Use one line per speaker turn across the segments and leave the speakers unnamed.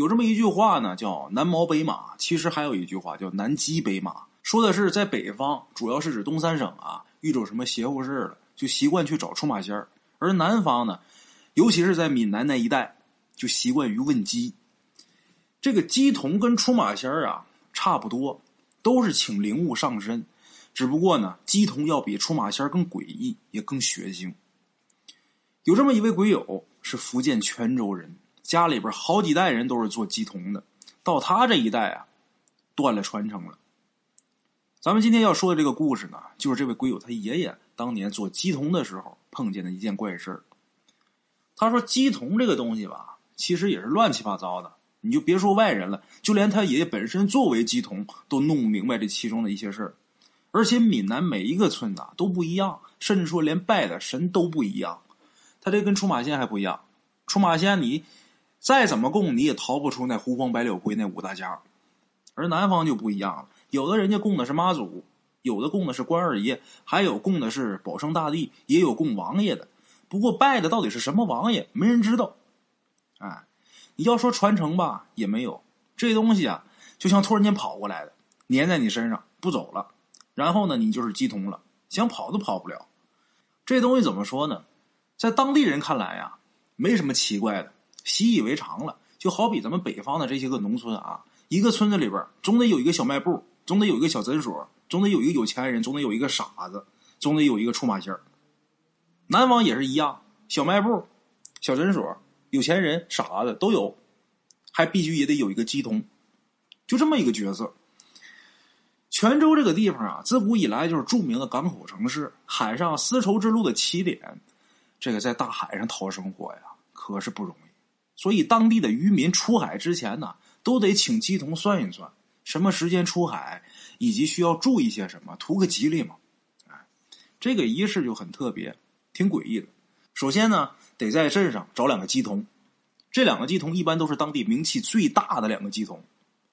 有这么一句话呢，叫“南毛北马”，其实还有一句话叫“南鸡北马”，说的是在北方，主要是指东三省啊，遇着什么邪乎事了，就习惯去找出马仙儿；而南方呢，尤其是在闽南那一带，就习惯于问鸡。这个鸡童跟出马仙儿啊差不多，都是请灵物上身，只不过呢，鸡童要比出马仙儿更诡异，也更血腥。有这么一位鬼友，是福建泉州人。家里边好几代人都是做鸡童的，到他这一代啊，断了传承了。咱们今天要说的这个故事呢，就是这位鬼友他爷爷当年做鸡童的时候碰见的一件怪事他说鸡童这个东西吧，其实也是乱七八糟的。你就别说外人了，就连他爷爷本身作为鸡童都弄不明白这其中的一些事。而且闽南每一个村子都不一样，甚至说连拜的神都不一样。他这跟出马仙还不一样，出马仙你。再怎么供，你也逃不出那胡黄白柳灰那五大家，而南方就不一样了。有的人家供的是妈祖，有的供的是关二爷，还有供的是保生大帝，也有供王爷的。不过拜的到底是什么王爷，没人知道。哎，你要说传承吧，也没有。这东西啊，就像突然间跑过来的，粘在你身上不走了。然后呢，你就是鸡童了，想跑都跑不了。这东西怎么说呢？在当地人看来呀，没什么奇怪的。习以为常了，就好比咱们北方的这些个农村啊，一个村子里边总得有一个小卖部，总得有一个小诊所，总得有一个有钱人，总得有一个傻子，总得有一个出马仙儿。南方也是一样，小卖部、小诊所、有钱人、傻子都有，还必须也得有一个鸡童，就这么一个角色。泉州这个地方啊，自古以来就是著名的港口城市，海上丝绸之路的起点，这个在大海上讨生活呀，可是不容易。所以，当地的渔民出海之前呢，都得请鸡童算一算什么时间出海，以及需要注意些什么，图个吉利嘛。这个仪式就很特别，挺诡异的。首先呢，得在镇上找两个鸡童，这两个鸡童一般都是当地名气最大的两个鸡童。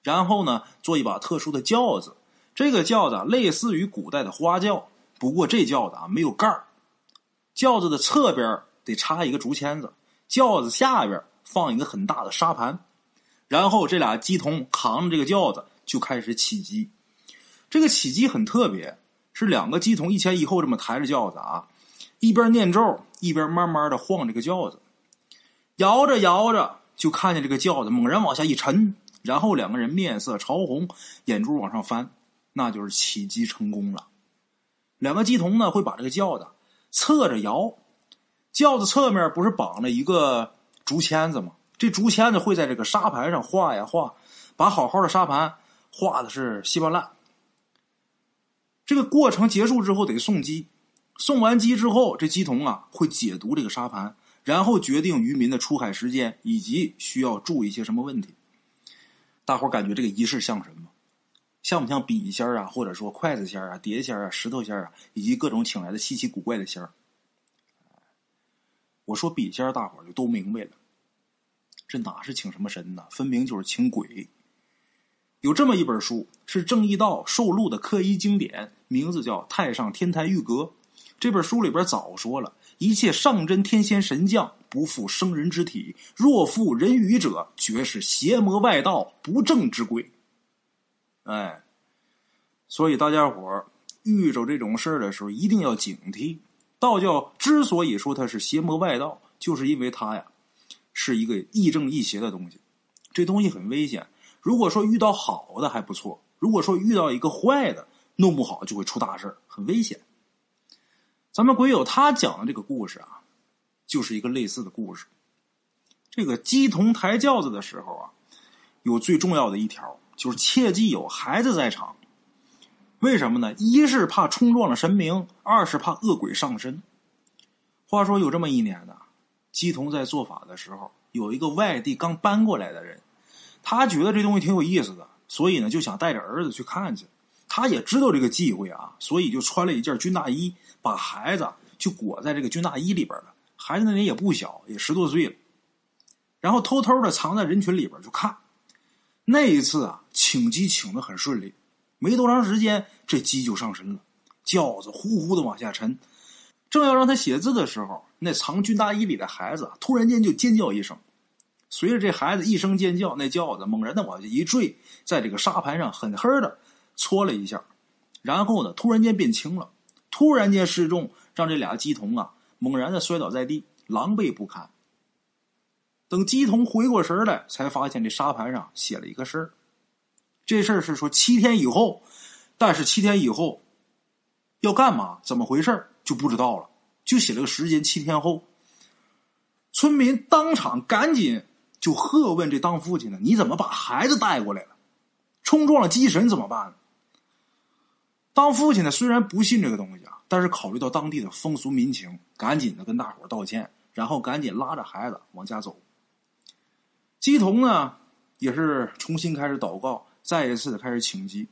然后呢，做一把特殊的轿子，这个轿子类似于古代的花轿，不过这轿子啊没有盖儿。轿子的侧边得插一个竹签子，轿子下边。放一个很大的沙盘，然后这俩鸡童扛着这个轿子就开始起鸡。这个起鸡很特别，是两个鸡童一前一后这么抬着轿子啊，一边念咒一边慢慢的晃这个轿子，摇着摇着就看见这个轿子猛然往下一沉，然后两个人面色潮红，眼珠往上翻，那就是起鸡成功了。两个鸡童呢会把这个轿子侧着摇，轿子侧面不是绑了一个。竹签子嘛，这竹签子会在这个沙盘上画呀画，把好好的沙盘画的是稀巴烂。这个过程结束之后得送鸡，送完鸡之后，这鸡童啊会解读这个沙盘，然后决定渔民的出海时间以及需要注意些什么问题。大伙感觉这个仪式像什么？像不像笔仙啊，或者说筷子仙啊、碟仙啊、石头仙啊，以及各种请来的稀奇古怪的仙儿？我说笔仙，大伙就都明白了。这哪是请什么神呢？分明就是请鬼。有这么一本书，是正义道受录的刻一经典，名字叫《太上天台玉阁》。这本书里边早说了一切上真天仙神将不负生人之体，若负人语者，绝是邪魔外道不正之鬼。哎，所以大家伙遇着这种事儿的时候，一定要警惕。道教之所以说它是邪魔外道，就是因为它呀是一个亦正亦邪的东西。这东西很危险。如果说遇到好的还不错，如果说遇到一个坏的，弄不好就会出大事很危险。咱们鬼友他讲的这个故事啊，就是一个类似的故事。这个鸡童抬轿子的时候啊，有最重要的一条，就是切记有孩子在场。为什么呢？一是怕冲撞了神明，二是怕恶鬼上身。话说有这么一年呢，姬童在做法的时候，有一个外地刚搬过来的人，他觉得这东西挺有意思的，所以呢就想带着儿子去看去。他也知道这个忌讳啊，所以就穿了一件军大衣，把孩子就裹在这个军大衣里边了。孩子那人也不小，也十多岁了，然后偷偷的藏在人群里边就看。那一次啊，请鸡请的很顺利。没多长时间，这鸡就上身了，轿子呼呼的往下沉。正要让他写字的时候，那藏军大衣里的孩子突然间就尖叫一声，随着这孩子一声尖叫，那轿子猛然的往下一坠，在这个沙盘上狠狠的搓了一下，然后呢，突然间变轻了，突然间失重，让这俩鸡童啊猛然的摔倒在地，狼狈不堪。等鸡童回过神来，才发现这沙盘上写了一个事儿。这事儿是说七天以后，但是七天以后要干嘛？怎么回事就不知道了。就写了个时间，七天后。村民当场赶紧就喝问这当父亲的：“你怎么把孩子带过来了？冲撞了鸡神怎么办？”当父亲的虽然不信这个东西啊，但是考虑到当地的风俗民情，赶紧的跟大伙道歉，然后赶紧拉着孩子往家走。鸡童呢，也是重新开始祷告。再一次的开始请鸡，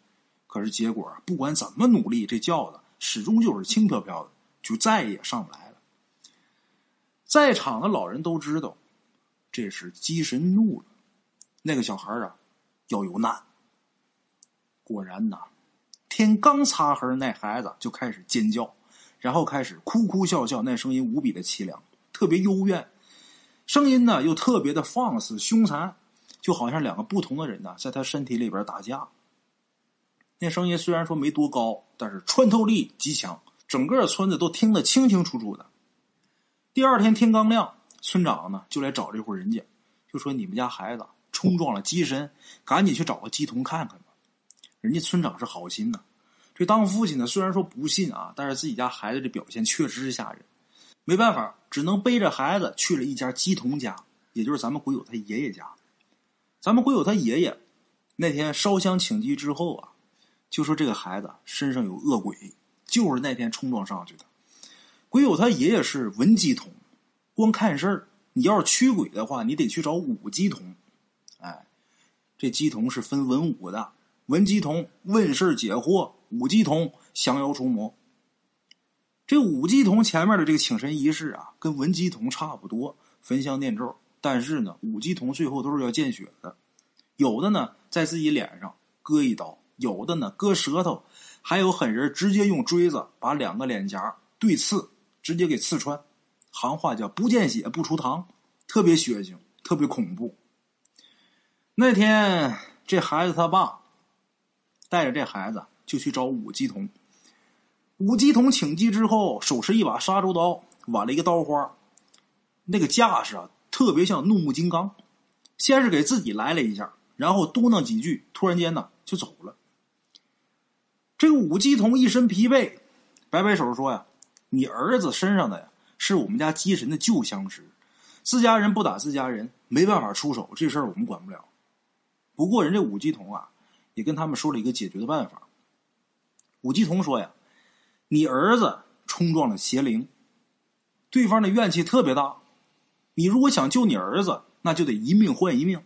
可是结果不管怎么努力，这轿子始终就是轻飘飘的，就再也上不来了。在场的老人都知道，这是鸡神怒了，那个小孩啊要有难。果然呐，天刚擦黑，那孩子就开始尖叫，然后开始哭哭笑笑，那声音无比的凄凉，特别幽怨，声音呢又特别的放肆凶残。就好像两个不同的人呢，在他身体里边打架。那声音虽然说没多高，但是穿透力极强，整个村子都听得清清楚楚的。第二天天刚亮，村长呢就来找这户人家，就说：“你们家孩子冲撞了鸡神，赶紧去找个鸡童看看吧。”人家村长是好心呐，这当父亲的虽然说不信啊，但是自己家孩子的表现确实是吓人，没办法，只能背着孩子去了一家鸡童家，也就是咱们鬼友他爷爷家。咱们鬼友他爷爷那天烧香请祭之后啊，就说这个孩子身上有恶鬼，就是那天冲撞上去的。鬼友他爷爷是文鸡童，光看事儿。你要是驱鬼的话，你得去找武鸡童。哎，这鸡童是分文武的，文鸡童问事解惑，武鸡童降妖除魔。这武鸡童前面的这个请神仪式啊，跟文鸡童差不多，焚香念咒。但是呢，五级童最后都是要见血的，有的呢在自己脸上割一刀，有的呢割舌头，还有狠人直接用锥子把两个脸颊对刺，直接给刺穿。行话叫不见血不出膛，特别血腥，特别恐怖。那天这孩子他爸带着这孩子就去找五鸡童，五鸡童请鸡之后，手持一把杀猪刀，挽了一个刀花，那个架势啊。特别像怒目金刚，先是给自己来了一下，然后嘟囔几句，突然间呢就走了。这个武鸡童一身疲惫，摆摆手说：“呀，你儿子身上的呀是我们家鸡神的旧相识，自家人不打自家人，没办法出手，这事儿我们管不了。不过人这武鸡童啊，也跟他们说了一个解决的办法。武鸡童说呀，你儿子冲撞了邪灵，对方的怨气特别大。”你如果想救你儿子，那就得一命换一命。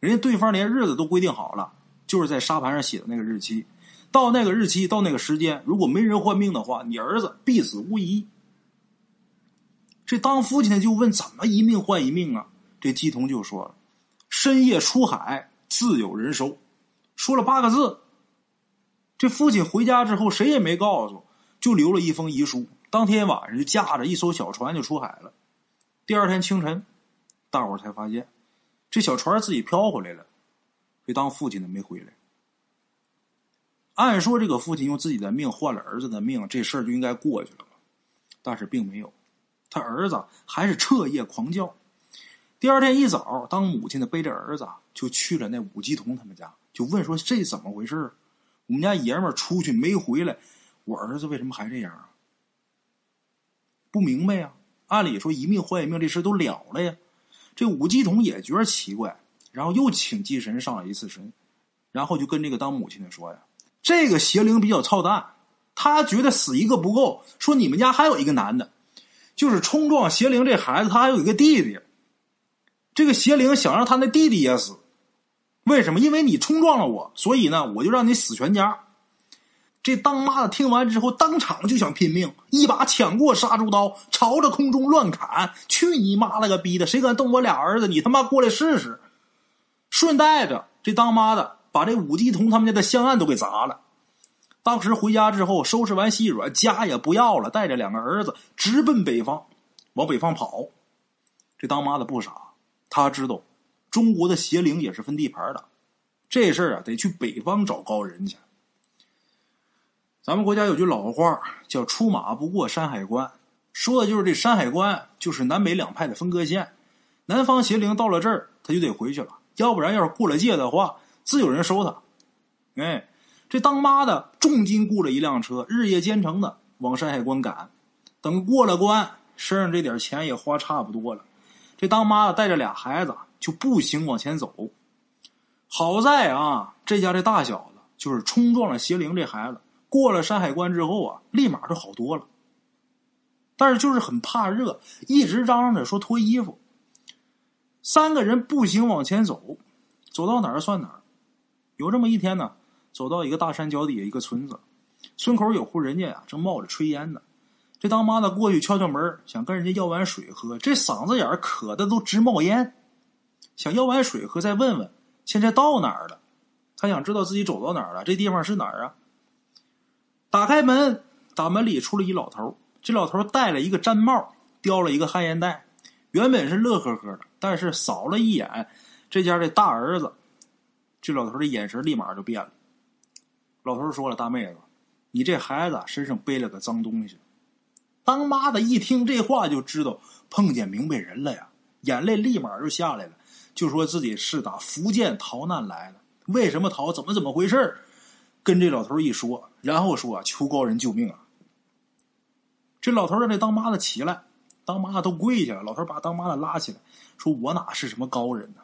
人家对方连日子都规定好了，就是在沙盘上写的那个日期。到那个日期，到那个时间，如果没人换命的话，你儿子必死无疑。这当父亲的就问：怎么一命换一命啊？这鸡童就说了：深夜出海，自有人收。说了八个字。这父亲回家之后，谁也没告诉，就留了一封遗书。当天晚上就驾着一艘小船就出海了。第二天清晨，大伙才发现，这小船自己飘回来了，这当父亲的没回来。按说这个父亲用自己的命换了儿子的命，这事儿就应该过去了吧？但是并没有，他儿子还是彻夜狂叫。第二天一早，当母亲的背着儿子就去了那武吉同他们家，就问说：“这怎么回事？我们家爷们出去没回来，我儿子为什么还这样啊？不明白呀。”按理说一命换一命这事都了了呀，这武吉童也觉得奇怪，然后又请祭神上了一次神，然后就跟这个当母亲的说呀：“这个邪灵比较操蛋，他觉得死一个不够，说你们家还有一个男的，就是冲撞邪灵这孩子，他还有一个弟弟。这个邪灵想让他那弟弟也死，为什么？因为你冲撞了我，所以呢，我就让你死全家。”这当妈的听完之后，当场就想拼命，一把抢过杀猪刀，朝着空中乱砍。去你妈了个逼的！谁敢动我俩儿子？你他妈过来试试！顺带着这当妈的把这武吉同他们家的香案都给砸了。当时回家之后，收拾完细软，家也不要了，带着两个儿子直奔北方，往北方跑。这当妈的不傻，他知道中国的邪灵也是分地盘的，这事儿啊得去北方找高人去。咱们国家有句老话叫“出马不过山海关”，说的就是这山海关就是南北两派的分割线。南方邪灵到了这儿，他就得回去了，要不然要是过了界的话，自有人收他。哎，这当妈的重金雇了一辆车，日夜兼程的往山海关赶。等过了关，身上这点钱也花差不多了。这当妈的带着俩孩子就步行往前走。好在啊，这家这大小子就是冲撞了邪灵这孩子。过了山海关之后啊，立马就好多了。但是就是很怕热，一直嚷嚷着说脱衣服。三个人步行往前走，走到哪儿算哪儿。有这么一天呢，走到一个大山脚底下一个村子，村口有户人家呀，正冒着炊烟呢。这当妈的过去敲敲门，想跟人家要碗水喝，这嗓子眼儿渴的都直冒烟，想要碗水喝，再问问现在到哪儿了。他想知道自己走到哪儿了，这地方是哪儿啊？打开门，打门里出了一老头。这老头戴了一个毡帽，叼了一个旱烟袋，原本是乐呵呵的，但是扫了一眼这家的大儿子，这老头的眼神立马就变了。老头说了：“大妹子，你这孩子身上背了个脏东西。”当妈的一听这话，就知道碰见明白人了呀，眼泪立马就下来了，就说自己是打福建逃难来的，为什么逃？怎么怎么回事跟这老头一说，然后说啊求高人救命啊！这老头让这当妈的起来，当妈的都跪下了。老头把当妈的拉起来，说：“我哪是什么高人呢？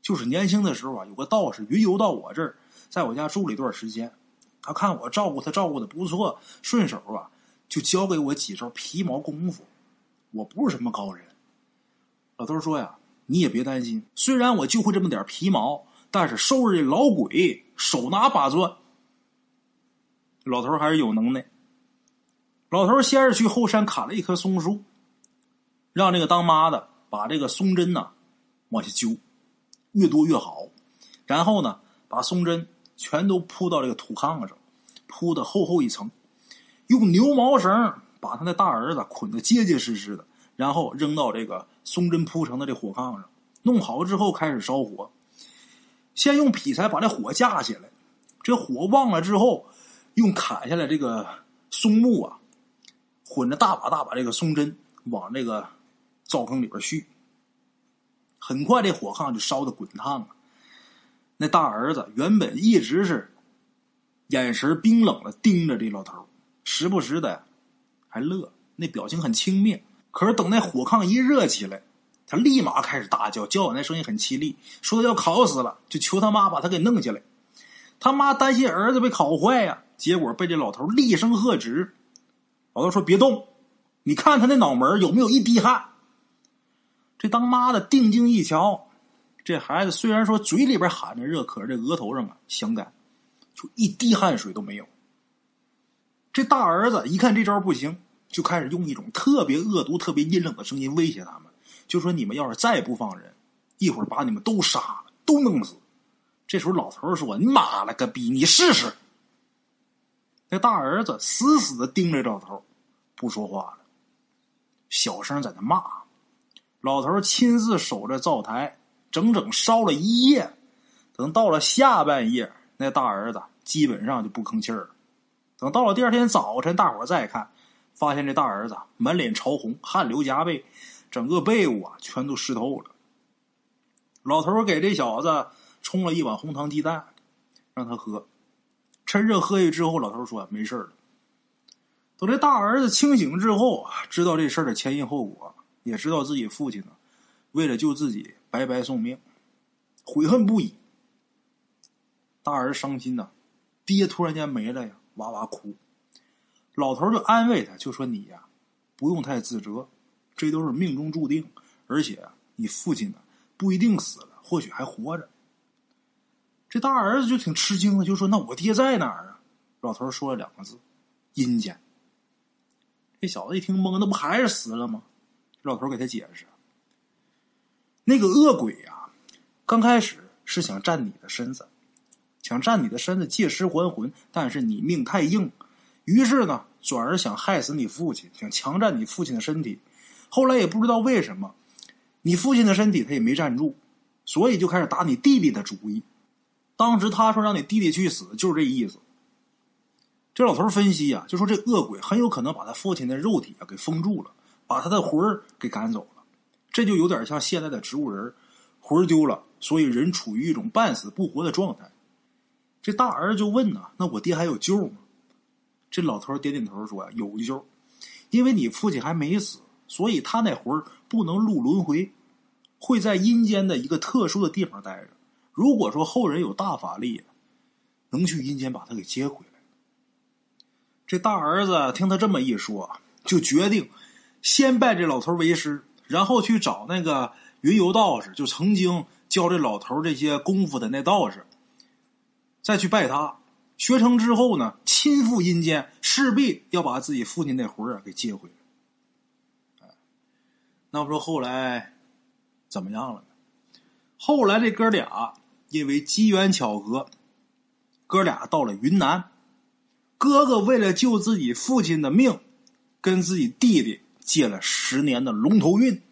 就是年轻的时候啊，有个道士云游到我这儿，在我家住了一段时间。他看我照顾他照顾的不错，顺手啊，就教给我几招皮毛功夫。我不是什么高人。”老头说：“呀，你也别担心，虽然我就会这么点皮毛，但是收拾这老鬼手拿把攥。”老头还是有能耐。老头先是去后山砍了一棵松树，让这个当妈的把这个松针呐往下揪，越多越好。然后呢，把松针全都铺到这个土炕上，铺的厚厚一层，用牛毛绳把他的大儿子捆得结结实实的，然后扔到这个松针铺成的这火炕上。弄好之后开始烧火，先用劈柴把这火架起来，这火旺了之后。用砍下来这个松木啊，混着大把大把这个松针往这个灶坑里边续。很快这火炕就烧的滚烫了。那大儿子原本一直是眼神冰冷的盯着这老头，时不时的还乐，那表情很轻蔑。可是等那火炕一热起来，他立马开始大叫，叫那声音很凄厉，说要烤死了，就求他妈把他给弄下来。他妈担心儿子被烤坏呀。结果被这老头厉声喝止。老头说：“别动，你看他那脑门有没有一滴汗？”这当妈的定睛一瞧，这孩子虽然说嘴里边喊着热，可是这额头上啊香干，就一滴汗水都没有。这大儿子一看这招不行，就开始用一种特别恶毒、特别阴冷的声音威胁他们，就说：“你们要是再不放人，一会儿把你们都杀了，都弄死。”这时候老头说：“你妈了个逼，你试试！”那大儿子死死的盯着老头，不说话了，小声在那骂。老头亲自守着灶台，整整烧了一夜。等到了下半夜，那大儿子基本上就不吭气儿了。等到了第二天早晨，大伙再看，发现这大儿子满脸潮红，汗流浃背，整个被窝啊全都湿透了。老头给这小子冲了一碗红糖鸡蛋，让他喝。趁热喝下之后，老头说没事了。等这大儿子清醒之后，知道这事儿的前因后果，也知道自己父亲呢，为了救自己白白送命，悔恨不已。大儿伤心呐，爹突然间没了呀，哇哇哭。老头就安慰他，就说你呀，不用太自责，这都是命中注定，而且你父亲呢不一定死了，或许还活着。这大儿子就挺吃惊的，就说：“那我爹在哪儿啊？”老头说了两个字：“阴间。”这小子一听懵，那不还是死了吗？老头给他解释：“那个恶鬼呀，刚开始是想占你的身子，想占你的身子借尸还魂，但是你命太硬，于是呢，转而想害死你父亲，想强占你父亲的身体。后来也不知道为什么，你父亲的身体他也没站住，所以就开始打你弟弟的主意。当时他说让你弟弟去死，就是这意思。这老头分析啊，就说这恶鬼很有可能把他父亲的肉体啊给封住了，把他的魂儿给赶走了。这就有点像现在的植物人，魂丢了，所以人处于一种半死不活的状态。这大儿子就问呐：“那我爹还有救吗？”这老头点点头说：“有救，因为你父亲还没死，所以他那魂儿不能入轮回，会在阴间的一个特殊的地方待着。如果说后人有大法力，能去阴间把他给接回来。”这大儿子听他这么一说，就决定先拜这老头为师，然后去找那个云游道士，就曾经教这老头这些功夫的那道士，再去拜他。学成之后呢，亲赴阴间，势必要把自己父亲那魂儿给接回来。那我说后来怎么样了？后来这哥俩因为机缘巧合，哥俩到了云南。哥哥为了救自己父亲的命，跟自己弟弟借了十年的龙头运。